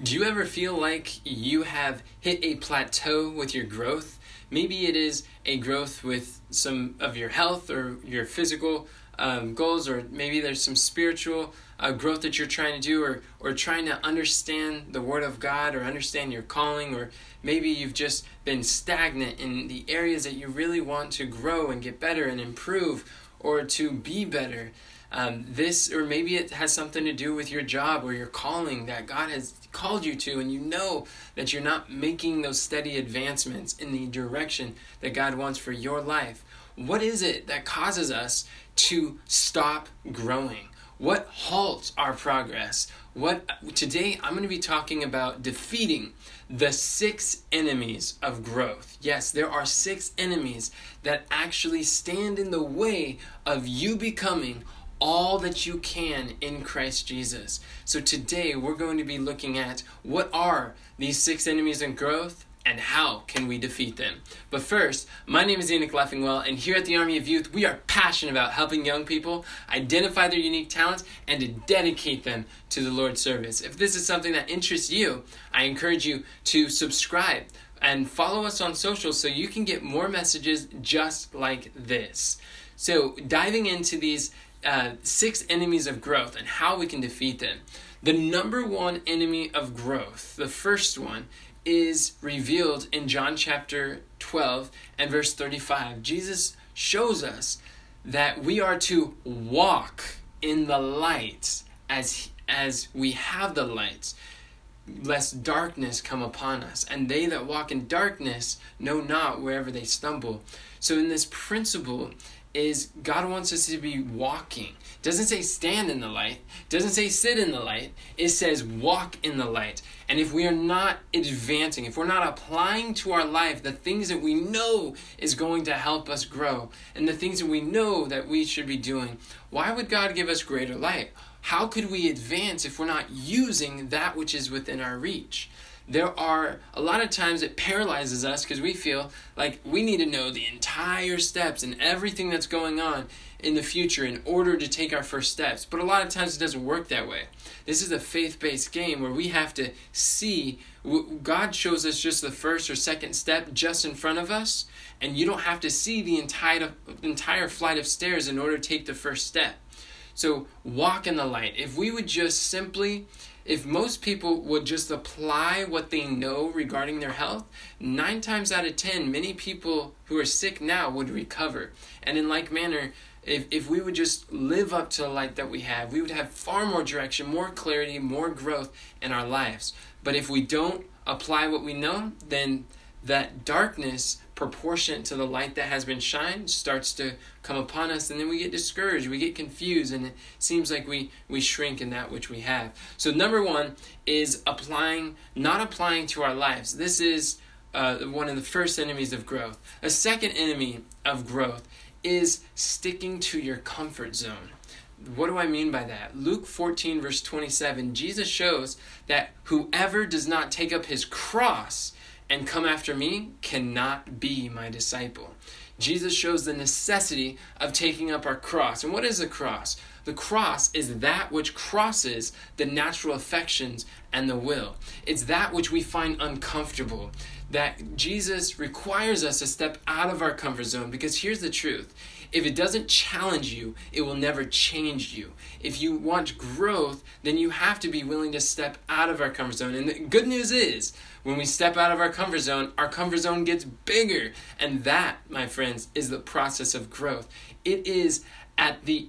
Do you ever feel like you have hit a plateau with your growth? Maybe it is a growth with some of your health or your physical um, goals, or maybe there's some spiritual uh, growth that you're trying to do, or, or trying to understand the Word of God, or understand your calling, or maybe you've just been stagnant in the areas that you really want to grow and get better and improve, or to be better. Um, this, or maybe it has something to do with your job or your calling that God has called you to, and you know that you're not making those steady advancements in the direction that God wants for your life. What is it that causes us to stop growing? What halts our progress? What today I'm going to be talking about defeating the six enemies of growth. Yes, there are six enemies that actually stand in the way of you becoming all that you can in Christ Jesus. So today we're going to be looking at what are these six enemies in growth and how can we defeat them. But first, my name is Enoch Leffingwell, and here at the Army of Youth, we are passionate about helping young people identify their unique talents and to dedicate them to the Lord's service. If this is something that interests you, I encourage you to subscribe and follow us on social so you can get more messages just like this. So, diving into these uh, six enemies of growth and how we can defeat them. The number one enemy of growth, the first one, is revealed in John chapter 12 and verse 35. Jesus shows us that we are to walk in the light as as we have the light lest darkness come upon us and they that walk in darkness know not wherever they stumble so in this principle is God wants us to be walking. doesn't say stand in the light, doesn't say sit in the light. It says walk in the light. And if we are not advancing, if we're not applying to our life the things that we know is going to help us grow and the things that we know that we should be doing, why would God give us greater light? How could we advance if we're not using that which is within our reach? There are a lot of times it paralyzes us because we feel like we need to know the entire steps and everything that's going on in the future in order to take our first steps. But a lot of times it doesn't work that way. This is a faith based game where we have to see God shows us just the first or second step just in front of us, and you don't have to see the entire entire flight of stairs in order to take the first step. So walk in the light. If we would just simply if most people would just apply what they know regarding their health, nine times out of ten, many people who are sick now would recover. And in like manner, if, if we would just live up to the light that we have, we would have far more direction, more clarity, more growth in our lives. But if we don't apply what we know, then that darkness proportionate to the light that has been shined starts to come upon us and then we get discouraged we get confused and it seems like we we shrink in that which we have. So number one is applying not applying to our lives. This is uh, one of the first enemies of growth. A second enemy of growth is sticking to your comfort zone. What do I mean by that? Luke 14, verse 27, Jesus shows that whoever does not take up his cross and come after me cannot be my disciple. Jesus shows the necessity of taking up our cross. And what is a cross? The cross is that which crosses the natural affections and the will. It's that which we find uncomfortable. That Jesus requires us to step out of our comfort zone because here's the truth if it doesn't challenge you, it will never change you. If you want growth, then you have to be willing to step out of our comfort zone. And the good news is, when we step out of our comfort zone, our comfort zone gets bigger. And that, my friends, is the process of growth. It is at the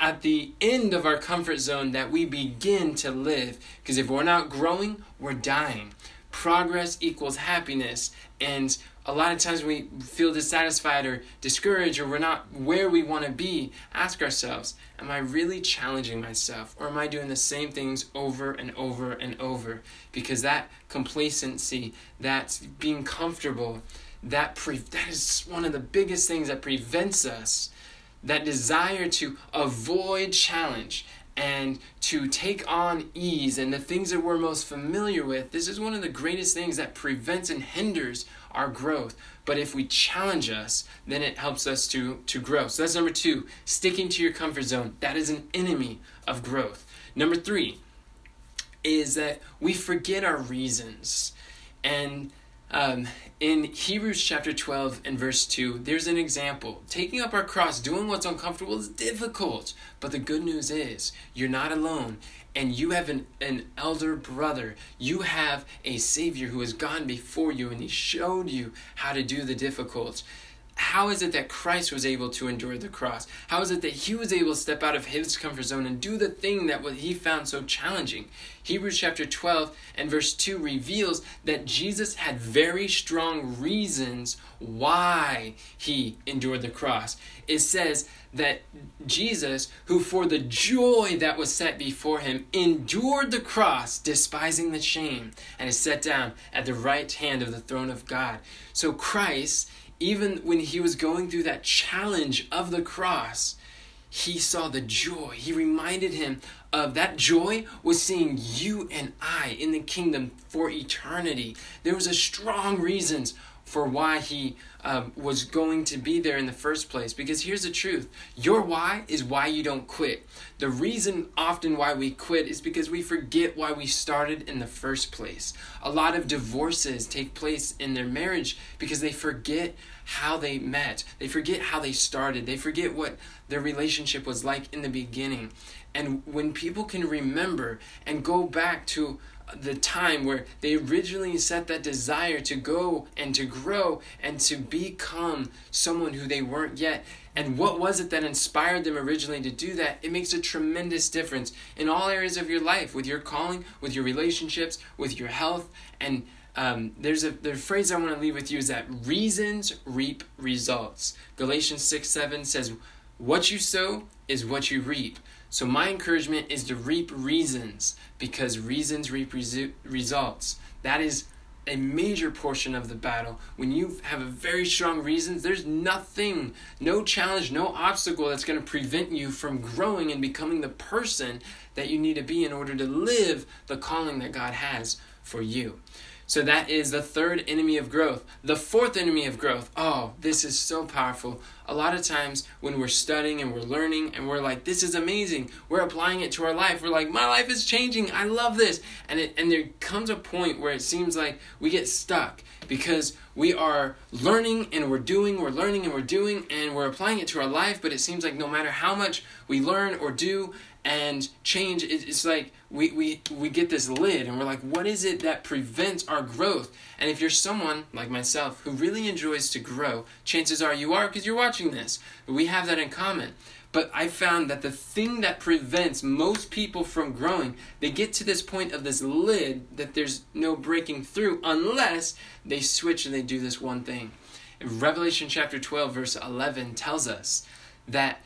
at the end of our comfort zone that we begin to live. Because if we're not growing, we're dying. Progress equals happiness. And a lot of times we feel dissatisfied or discouraged or we're not where we want to be, ask ourselves, am I really challenging myself or am I doing the same things over and over and over? Because that complacency, that being comfortable, that pre- that is one of the biggest things that prevents us that desire to avoid challenge and to take on ease and the things that we're most familiar with, this is one of the greatest things that prevents and hinders our growth. But if we challenge us, then it helps us to, to grow. So that's number two, sticking to your comfort zone. That is an enemy of growth. Number three, is that we forget our reasons. And um, in Hebrews chapter 12 and verse 2, there's an example. Taking up our cross, doing what's uncomfortable is difficult. But the good news is, you're not alone. And you have an, an elder brother. You have a Savior who has gone before you and He showed you how to do the difficult how is it that Christ was able to endure the cross? How is it that he was able to step out of his comfort zone and do the thing that he found so challenging? Hebrews chapter 12 and verse 2 reveals that Jesus had very strong reasons why he endured the cross. It says that Jesus, who for the joy that was set before him endured the cross, despising the shame, and is set down at the right hand of the throne of God. So Christ even when he was going through that challenge of the cross, he saw the joy. He reminded him of that joy was seeing you and I in the kingdom for eternity. There was a strong reasons for why he um, was going to be there in the first place. Because here's the truth your why is why you don't quit. The reason often why we quit is because we forget why we started in the first place. A lot of divorces take place in their marriage because they forget how they met, they forget how they started, they forget what their relationship was like in the beginning. And when people can remember and go back to the time where they originally set that desire to go and to grow and to become someone who they weren't yet. And what was it that inspired them originally to do that? It makes a tremendous difference in all areas of your life, with your calling, with your relationships, with your health. And um, there's a the phrase I want to leave with you is that reasons reap results. Galatians 6 7 says, What you sow is what you reap. So, my encouragement is to reap reasons because reasons reap resu- results. That is a major portion of the battle. When you have a very strong reasons, there's nothing, no challenge, no obstacle that's going to prevent you from growing and becoming the person that you need to be in order to live the calling that God has for you. So that is the third enemy of growth. The fourth enemy of growth. Oh, this is so powerful. A lot of times when we're studying and we're learning and we're like, this is amazing, we're applying it to our life. We're like, my life is changing. I love this. And it and there comes a point where it seems like we get stuck because we are learning and we're doing, we're learning and we're doing, and we're applying it to our life, but it seems like no matter how much we learn or do and change, it's like we, we, we get this lid and we're like, what is it that prevents our growth? And if you're someone like myself who really enjoys to grow, chances are you are because you're watching this. We have that in common. But I found that the thing that prevents most people from growing, they get to this point of this lid that there's no breaking through unless they switch and they do this one thing. Revelation chapter 12, verse 11 tells us that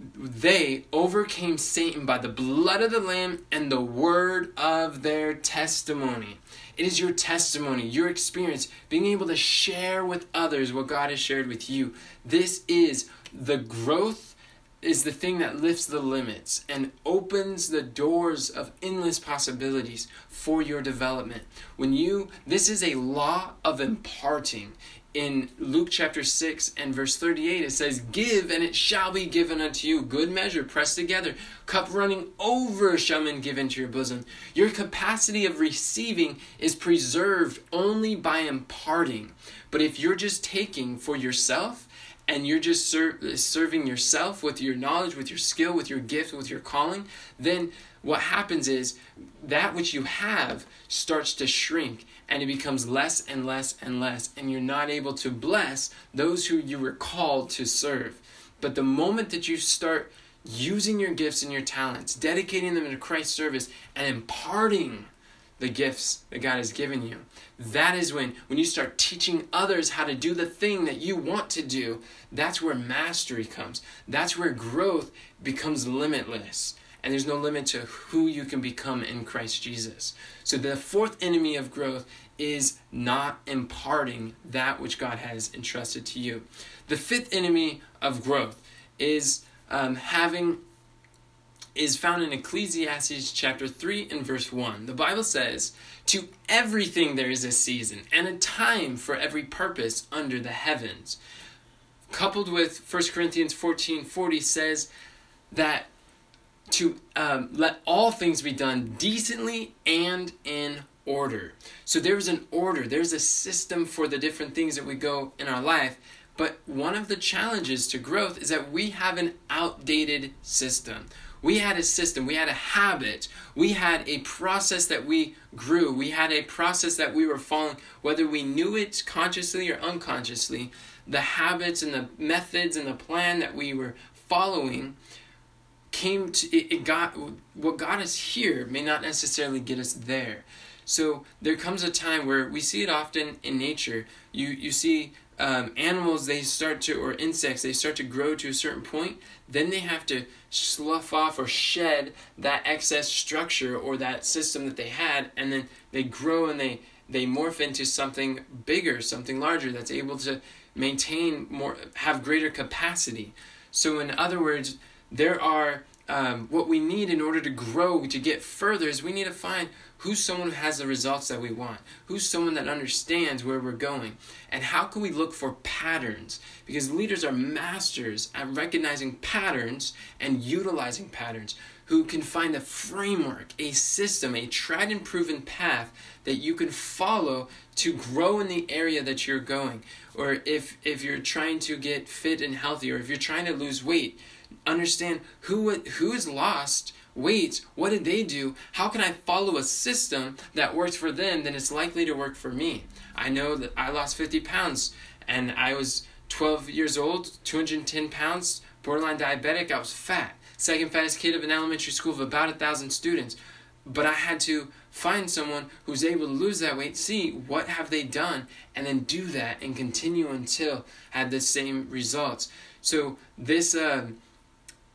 they overcame Satan by the blood of the Lamb and the word of their testimony. It is your testimony, your experience, being able to share with others what God has shared with you. This is the growth is the thing that lifts the limits and opens the doors of endless possibilities for your development. When you, this is a law of imparting in Luke chapter 6 and verse 38, it says, Give and it shall be given unto you. Good measure, pressed together, cup running over shall men give into your bosom. Your capacity of receiving is preserved only by imparting. But if you're just taking for yourself, and you're just ser- serving yourself with your knowledge, with your skill, with your gift, with your calling, then what happens is that which you have starts to shrink and it becomes less and less and less, and you're not able to bless those who you were called to serve. But the moment that you start using your gifts and your talents, dedicating them to Christ's service, and imparting the gifts that God has given you, that is when when you start teaching others how to do the thing that you want to do, that's where mastery comes. That's where growth becomes limitless and there's no limit to who you can become in Christ Jesus. So the fourth enemy of growth is not imparting that which God has entrusted to you. The fifth enemy of growth is um, having is found in Ecclesiastes chapter 3 and verse 1. The Bible says, To everything there is a season and a time for every purpose under the heavens. Coupled with 1 Corinthians 14 40 says that to um, let all things be done decently and in order. So there's an order, there's a system for the different things that we go in our life. But one of the challenges to growth is that we have an outdated system. We had a system, we had a habit, we had a process that we grew, we had a process that we were following, whether we knew it consciously or unconsciously. The habits and the methods and the plan that we were following came to it, it got what got us here may not necessarily get us there. So there comes a time where we see it often in nature. You you see um, animals they start to or insects they start to grow to a certain point then they have to slough off or shed that excess structure or that system that they had and then they grow and they they morph into something bigger something larger that's able to maintain more have greater capacity. So in other words there are um, what we need in order to grow to get further is we need to find who's someone who has the results that we want who's someone that understands where we're going and how can we look for patterns? Because leaders are masters at recognizing patterns and utilizing patterns who can find a framework a system a tried and proven path that you can follow to grow in the area that you're going. Or if if you're trying to get fit and healthy or if you're trying to lose weight understand who who is lost weight what did they do? How can i follow a system that works for them then it's likely to work for me? I know that i lost 50 pounds and i was 12 years old 210 pounds borderline diabetic i was fat. Second fattest kid of an elementary school of about a thousand students. But i had to find someone who's able to lose that weight see what have they done and then do that and continue until had the same results. So this uh,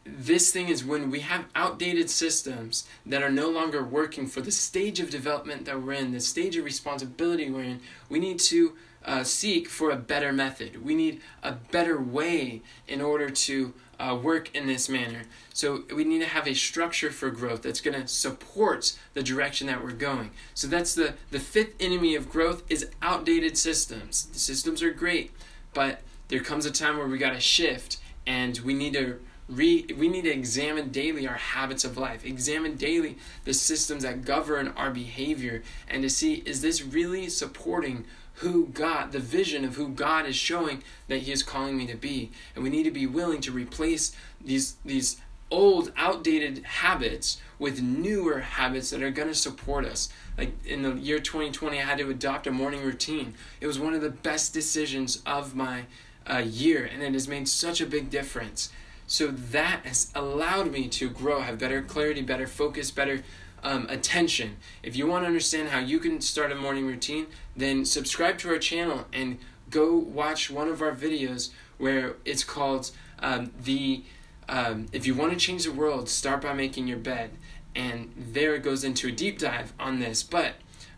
this thing is when we have outdated systems that are no longer working for the stage of development that we're in, the stage of responsibility we're in, we need to uh, seek for a better method. We need a better way in order to uh, work in this manner. So we need to have a structure for growth that's going to support the direction that we're going. So that's the the fifth enemy of growth is outdated systems. The systems are great, but there comes a time where we got to shift and we need to Re, we need to examine daily our habits of life, examine daily the systems that govern our behavior, and to see is this really supporting who God, the vision of who God is showing that He is calling me to be. And we need to be willing to replace these, these old, outdated habits with newer habits that are going to support us. Like in the year 2020, I had to adopt a morning routine. It was one of the best decisions of my uh, year, and it has made such a big difference. So that has allowed me to grow, have better clarity, better focus, better um, attention. If you want to understand how you can start a morning routine, then subscribe to our channel and go watch one of our videos where it's called um, the um, if you want to change the world, start by making your bed. And there it goes into a deep dive on this. But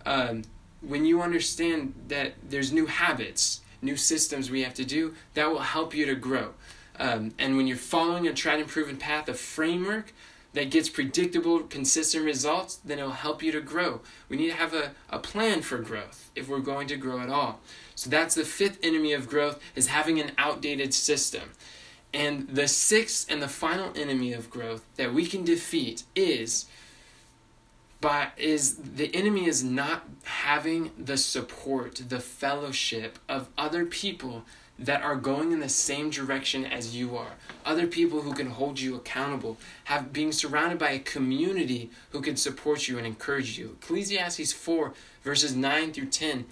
um, when you understand that there's new habits, new systems we have to do, that will help you to grow. Um, and when you're following a tried and proven path, a framework that gets predictable, consistent results, then it'll help you to grow. We need to have a, a plan for growth if we're going to grow at all. So that's the fifth enemy of growth is having an outdated system. And the sixth and the final enemy of growth that we can defeat is by is the enemy is not having the support, the fellowship of other people that are going in the same direction as you are. Other people who can hold you accountable. Have being surrounded by a community who can support you and encourage you. Ecclesiastes 4 verses 9 through 10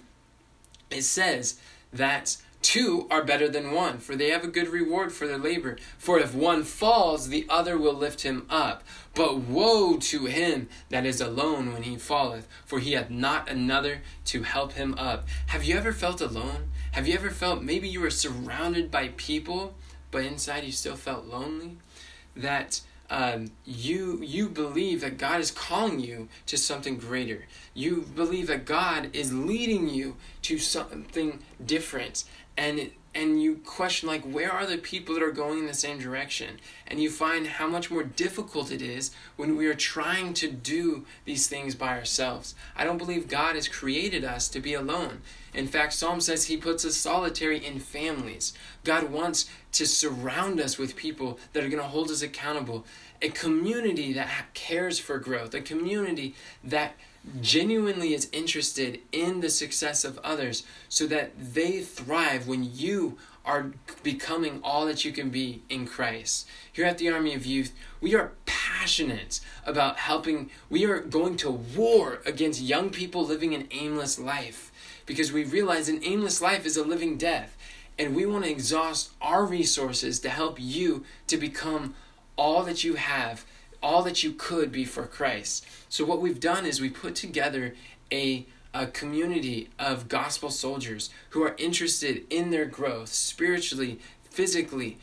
it says that Two are better than one, for they have a good reward for their labor. For if one falls, the other will lift him up. But woe to him that is alone when he falleth, for he hath not another to help him up. Have you ever felt alone? Have you ever felt maybe you were surrounded by people, but inside you still felt lonely? That um, you you believe that God is calling you to something greater. You believe that God is leading you to something different and and you question like where are the people that are going in the same direction? And you find how much more difficult it is when we are trying to do these things by ourselves. I don't believe god has created us to be alone. In fact psalm says he puts us solitary in families. God wants to surround us with people that are going to hold us accountable. A community that cares for growth a community that genuinely is interested in the success of others so that they thrive when you are becoming all that you can be in Christ. Here at the Army of Youth, we are passionate about helping, we are going to war against young people living an aimless life because we realize an aimless life is a living death. And we want to exhaust our resources to help you to become all that you have all that you could be for Christ. So, what we've done is we put together a, a community of gospel soldiers who are interested in their growth spiritually, physically,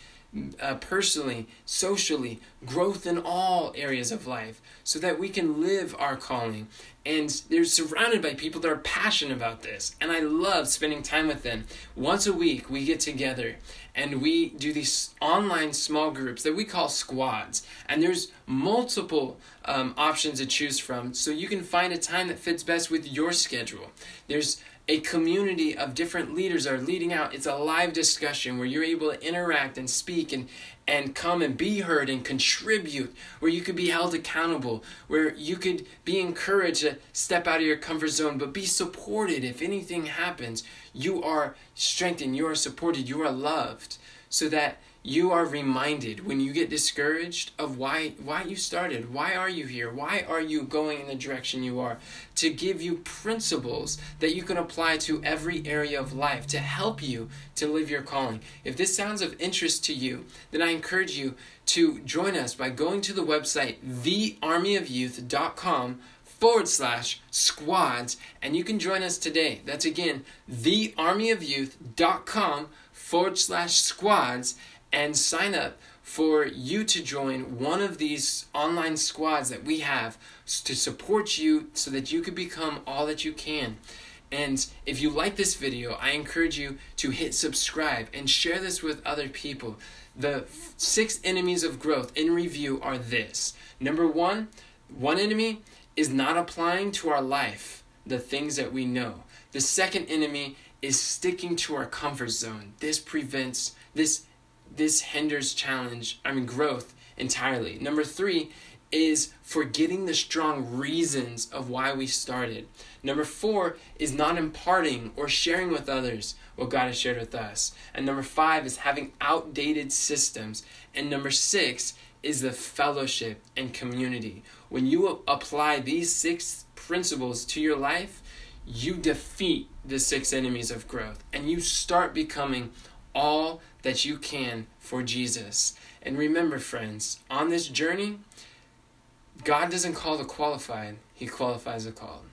uh, personally, socially, growth in all areas of life, so that we can live our calling. And they're surrounded by people that are passionate about this. And I love spending time with them. Once a week, we get together and we do these online small groups that we call squads. And there's multiple um, options to choose from, so you can find a time that fits best with your schedule. There's a community of different leaders are leading out. It's a live discussion where you're able to interact and speak and and come and be heard and contribute, where you could be held accountable, where you could be encouraged to step out of your comfort zone, but be supported if anything happens. You are strengthened, you are supported, you are loved, so that you are reminded when you get discouraged of why why you started. Why are you here? Why are you going in the direction you are? To give you principles that you can apply to every area of life to help you to live your calling. If this sounds of interest to you then i encourage you to join us by going to the website thearmyofyouth.com forward slash squads and you can join us today. That's again thearmyofyouth.com forward slash squads and sign up for you to join one of these online squads that we have to support you so that you can become all that you can. And if you like this video, I encourage you to hit subscribe and share this with other people. The six enemies of growth in review are this. Number one, one enemy is not applying to our life the things that we know. The second enemy is sticking to our comfort zone. This prevents, this this hinders challenge, I mean growth entirely. Number three is forgetting the strong reasons of why we started. Number four is not imparting or sharing with others what God has shared with us. And number five is having outdated systems. And number six is the fellowship and community. When you apply these six principles to your life, you defeat the six enemies of growth and you start becoming all that you can for Jesus. And remember, friends, on this journey, God doesn't call the qualified, He qualifies the called.